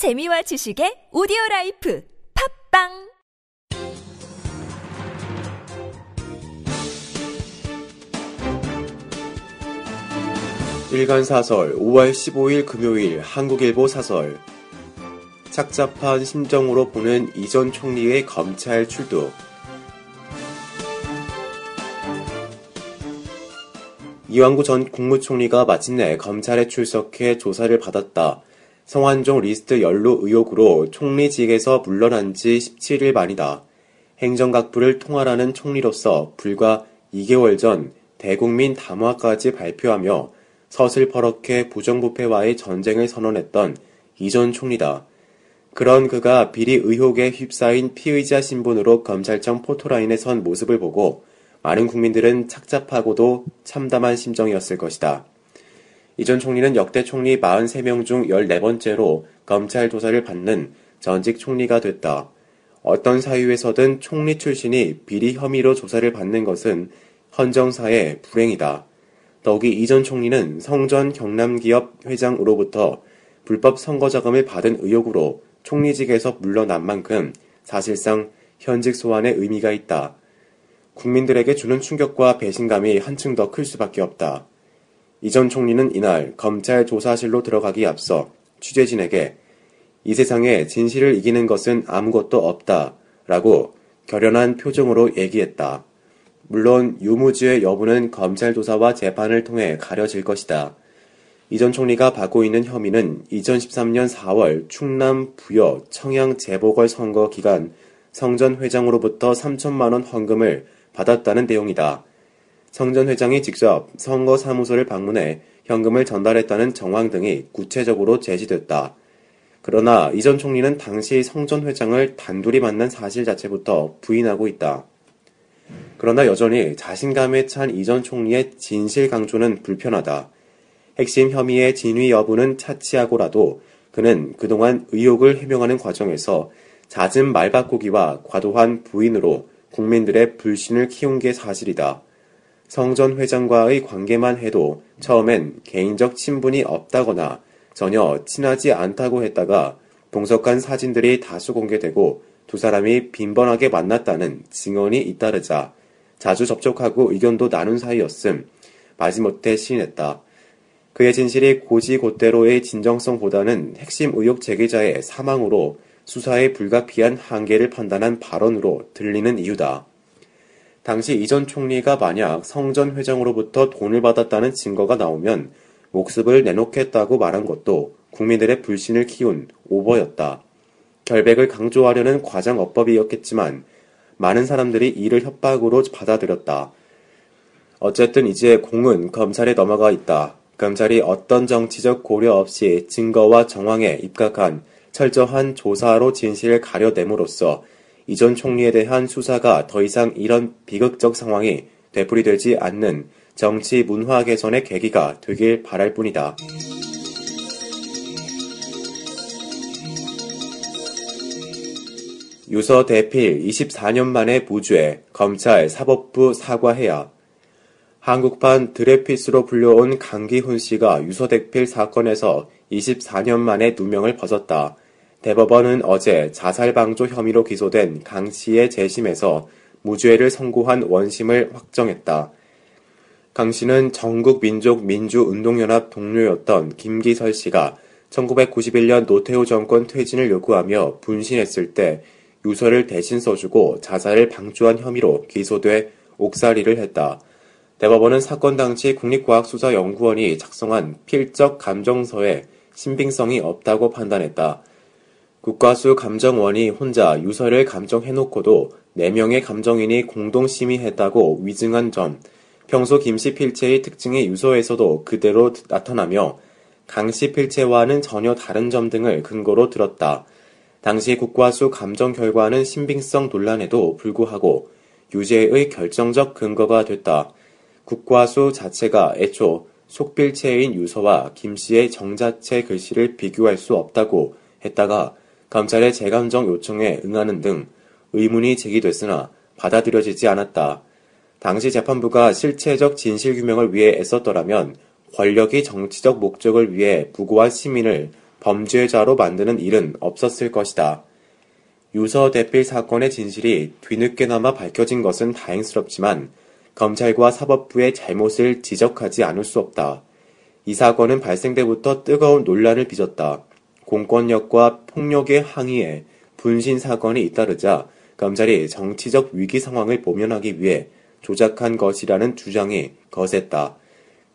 재미와 지식의 오디오 라이프 팟빵! 일간 사설 5월 15일 금요일 한국일보 사설. 착잡한 심정으로 보는 이전 총리의 검찰 출두. 이완구 전 국무총리가 마침내 검찰에 출석해 조사를 받았다. 성환종 리스트 연루 의혹으로 총리직에서 물러난 지 17일 만이다. 행정각부를 통할하는 총리로서 불과 2개월 전 대국민 담화까지 발표하며 서슬퍼렇게 부정부패와의 전쟁을 선언했던 이전 총리다. 그런 그가 비리 의혹에 휩싸인 피의자 신분으로 검찰청 포토라인에 선 모습을 보고 많은 국민들은 착잡하고도 참담한 심정이었을 것이다. 이 전 총리는 역대 총리 43명 중 14번째로 검찰 조사를 받는 전직 총리가 됐다. 어떤 사유에서든 총리 출신이 비리 혐의로 조사를 받는 것은 헌정사의 불행이다. 더욱이 이 전 총리는 성전 경남기업 회장으로부터 불법 선거자금을 받은 의혹으로 총리직에서 물러난 만큼 사실상 현직 소환의 의미가 있다. 국민들에게 주는 충격과 배신감이 한층 더 클 수밖에 없다. 이 전 총리는 이날 검찰 조사실로 들어가기 앞서 취재진에게 이 세상에 진실을 이기는 것은 아무것도 없다. 라고 결연한 표정으로 얘기했다. 물론 유무죄의 여부는 검찰 조사와 재판을 통해 가려질 것이다. 이 전 총리가 받고 있는 혐의는 2013년 4월 충남 부여 청양 재보궐 선거 기간 성전 회장으로부터 3천만 원 헌금을 받았다는 내용이다. 성 전 회장이 직접 선거 사무소를 방문해 현금을 전달했다는 정황 등이 구체적으로 제시됐다. 그러나 이 전 총리는 당시 성 전 회장을 단둘이 만난 사실 자체부터 부인하고 있다. 그러나 여전히 자신감에 찬 이 전 총리의 진실 강조는 불편하다. 핵심 혐의의 진위 여부는 차치하고라도 그는 그동안 의혹을 해명하는 과정에서 잦은 말바꾸기와 과도한 부인으로 국민들의 불신을 키운 게 사실이다. 성전 회장과의 관계만 해도 처음엔 개인적 친분이 없다거나 전혀 친하지 않다고 했다가 동석한 사진들이 다수 공개되고 두 사람이 빈번하게 만났다는 증언이 잇따르자 자주 접촉하고 의견도 나눈 사이였음 마지못해 시인했다. 그의 진실이 고지 곧대로의 진정성보다는 핵심 의혹 제기자의 사망으로 수사에 불가피한 한계를 판단한 발언으로 들리는 이유다. 당시 이 전 총리가 만약 성전 회장으로부터 돈을 받았다는 증거가 나오면 목숨을 내놓겠다고 말한 것도 국민들의 불신을 키운 오버였다. 결백을 강조하려는 과장 어법이었겠지만 많은 사람들이 이를 협박으로 받아들였다. 어쨌든 이제 공은 검찰에 넘어가 있다. 검찰이 어떤 정치적 고려 없이 증거와 정황에 입각한 철저한 조사로 진실을 가려냄으로써 이전 총리에 대한 수사가 더 이상 이런 비극적 상황이 되풀이되지 않는 정치 문화 개선의 계기가 되길 바랄 뿐이다. 유서 대필 24년 만에 무죄, 검찰 사법부 사과해야. 한국판 드레피스로 불려온 강기훈 씨가 유서 대필 사건에서 24년 만에 누명을 벗었다. 대법원은 어제 자살방조 혐의로 기소된 강 씨의 재심에서 무죄를 선고한 원심을 확정했다. 강 씨는 전국민족민주운동연합 동료였던 김기설 씨가 1991년 노태우 정권 퇴진을 요구하며 분신했을 때 유서를 대신 써주고 자살을 방조한 혐의로 기소돼 옥살이를 했다. 대법원은 사건 당시 국립과학수사연구원이 작성한 필적 감정서에 신빙성이 없다고 판단했다. 국가수 감정원이 혼자 유서를 감정해놓고도 4명의 감정인이 공동 심의했다고 위증한 점, 평소 김씨 필체의 특징이 유서에서도 그대로 나타나며 강씨 필체와는 전혀 다른 점 등을 근거로 들었다. 당시 국과수 감정 결과는 신빙성 논란에도 불구하고 유죄의 결정적 근거가 됐다. 국과수 자체가 애초 속필체인 유서와 김씨의 정자체 글씨를 비교할 수 없다고 했다가 검찰의 재감정 요청에 응하는 등 의문이 제기됐으나 받아들여지지 않았다. 당시 재판부가 실체적 진실규명을 위해 애썼더라면 권력이 정치적 목적을 위해 부고한 시민을 범죄자로 만드는 일은 없었을 것이다. 유서 대필 사건의 진실이 뒤늦게나마 밝혀진 것은 다행스럽지만 검찰과 사법부의 잘못을 지적하지 않을 수 없다. 이 사건은 발생 때부터 뜨거운 논란을 빚었다. 공권력과 폭력의 항의에 분신 사건이 잇따르자 검찰이 정치적 위기 상황을 모면하기 위해 조작한 것이라는 주장이 거셌다.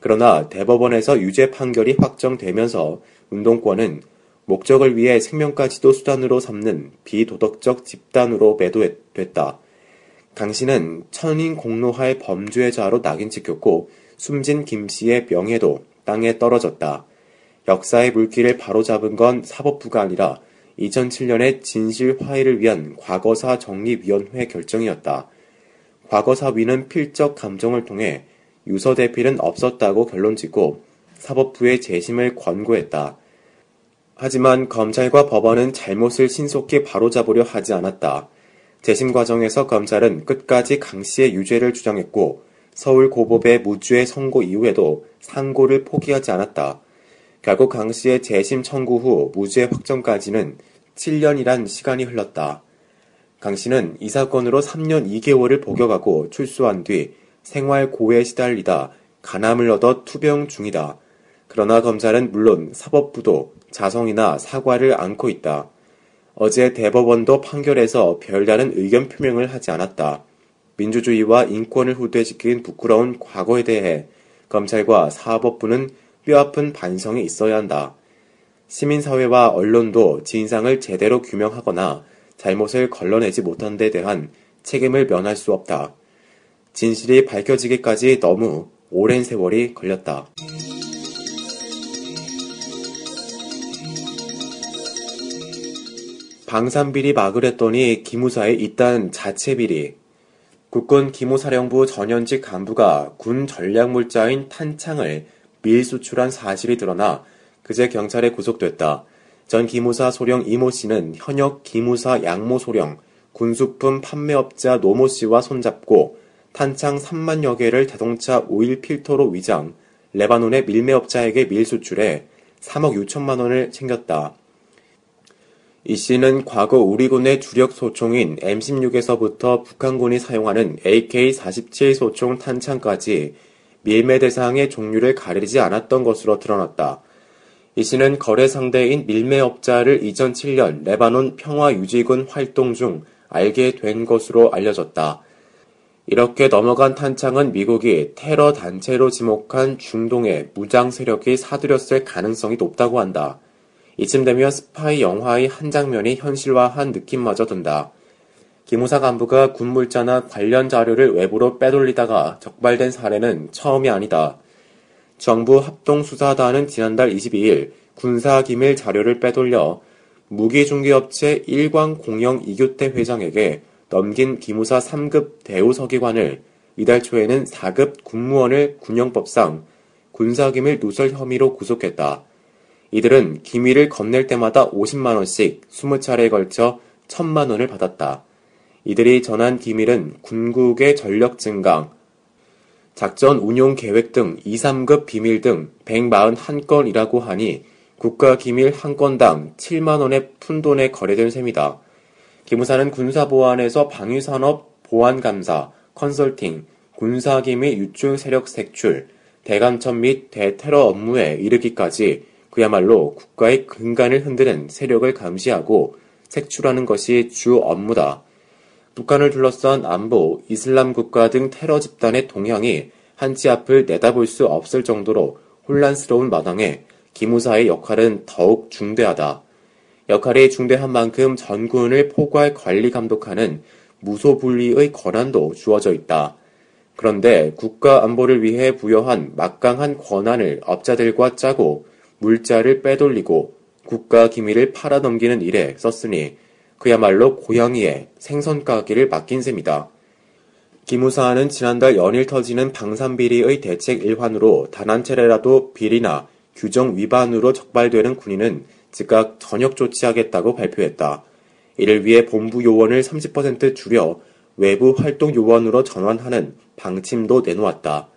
그러나 대법원에서 유죄 판결이 확정되면서 운동권은 목적을 위해 생명까지도 수단으로 삼는 비도덕적 집단으로 매도됐다. 강 씨는 천인 공로할 범죄자로 낙인 찍혔고 숨진 김 씨의 명예도 땅에 떨어졌다. 역사의 물길을 바로잡은 건 사법부가 아니라 2007년의 진실 화해를 위한 과거사 정리위원회 결정이었다. 과거사 위는 필적 감정을 통해 유서 대필은 없었다고 결론 짓고 사법부의 재심을 권고했다. 하지만 검찰과 법원은 잘못을 신속히 바로잡으려 하지 않았다. 재심 과정에서 검찰은 끝까지 강 씨의 유죄를 주장했고 서울 고법의 무죄 선고 이후에도 상고를 포기하지 않았다. 결국 강 씨의 재심 청구 후 무죄 확정까지는 7년이란 시간이 흘렀다. 강 씨는 이 사건으로 3년 2개월을 복역하고 출소한 뒤 생활 고에 시달리다 간암을 얻어 투병 중이다. 그러나 검찰은 물론 사법부도 자성이나 사과를 안고 있다. 어제 대법원도 판결에서 별다른 의견 표명을 하지 않았다. 민주주의와 인권을 후퇴시킨 부끄러운 과거에 대해 검찰과 사법부는 뼈아픈 반성이 있어야 한다. 시민사회와 언론도 진상을 제대로 규명하거나 잘못을 걸러내지 못한 데 대한 책임을 면할 수 없다. 진실이 밝혀지기까지 너무 오랜 세월이 걸렸다. 방산비리 막으랬더니 기무사에 있단 자체비리. 국군 기무사령부 전현직 간부가 군 전략물자인 탄창을 밀수출한 사실이 드러나 그제 경찰에 구속됐다. 전 기무사 소령 이모 씨는 현역 기무사 양모 소령, 군수품 판매업자 노모 씨와 손잡고 탄창 3만여 개를 자동차 오일 필터로 위장, 레바논의 밀매업자에게 밀수출해 3억 6천만 원을 챙겼다. 이 씨는 과거 우리 군의 주력 소총인 M16에서부터 북한군이 사용하는 AK-47 소총 탄창까지 밀매 대상의 종류를 가리지 않았던 것으로 드러났다. 이 씨는 거래 상대인 밀매업자를 2007년 레바논 평화 유지군 활동 중 알게 된 것으로 알려졌다. 이렇게 넘어간 탄창은 미국이 테러 단체로 지목한 중동의 무장 세력이 사들였을 가능성이 높다고 한다. 이쯤 되면 스파이 영화의 한 장면이 현실화한 느낌마저 든다. 기무사 간부가 군물자나 관련 자료를 외부로 빼돌리다가 적발된 사례는 처음이 아니다. 정부 합동수사단은 지난달 22일 군사 기밀 자료를 빼돌려 무기중개업체 일광 공영 이교태 회장에게 넘긴 기무사 3급 대우서기관을 이달 초에는 4급 군무원을 군영법상 군사기밀 누설 혐의로 구속했다. 이들은 기밀을 건넬 때마다 50만원씩 20차례에 걸쳐 1000만원을 받았다. 이들이 전한 기밀은 군국의 전력 증강, 작전 운용 계획 등 2, 3급 비밀 등 141건이라고 하니 국가 기밀 한 건당 7만원의 푼돈에 거래된 셈이다. 기무사는 군사보안에서 방위산업 보안감사, 컨설팅, 군사기밀 유출 세력 색출, 대간첩 및 대테러 업무에 이르기까지 그야말로 국가의 근간을 흔드는 세력을 감시하고 색출하는 것이 주 업무다. 북한을 둘러싼 안보, 이슬람 국가 등 테러 집단의 동향이 한치 앞을 내다볼 수 없을 정도로 혼란스러운 마당에 기무사의 역할은 더욱 중대하다. 역할이 중대한 만큼 전군을 포괄 관리 감독하는 무소불위의 권한도 주어져 있다. 그런데 국가 안보를 위해 부여한 막강한 권한을 업자들과 짜고 물자를 빼돌리고 국가 기밀을 팔아넘기는 일에 썼으니 그야말로 고양이의 생선 가기를 맡긴 셈이다. 기무사는 지난달 연일 터지는 방산비리의 대책 일환으로 단 한 차례라도 비리나 규정 위반으로 적발되는 군인은 즉각 전역 조치하겠다고 발표했다. 이를 위해 본부 요원을 30% 줄여 외부 활동 요원으로 전환하는 방침도 내놓았다.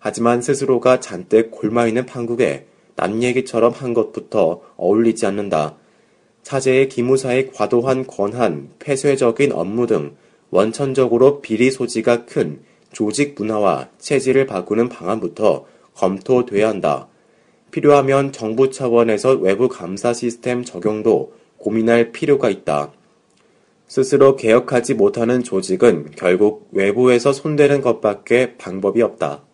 하지만 스스로가 잔뜩 골마 있는 판국에 남 얘기처럼 한 것부터 어울리지 않는다. 차제의 기무사의 과도한 권한, 폐쇄적인 업무 등 원천적으로 비리 소지가 큰 조직 문화와 체질을 바꾸는 방안부터 검토돼야 한다. 필요하면 정부 차원에서 외부 감사 시스템 적용도 고민할 필요가 있다. 스스로 개혁하지 못하는 조직은 결국 외부에서 손대는 것밖에 방법이 없다.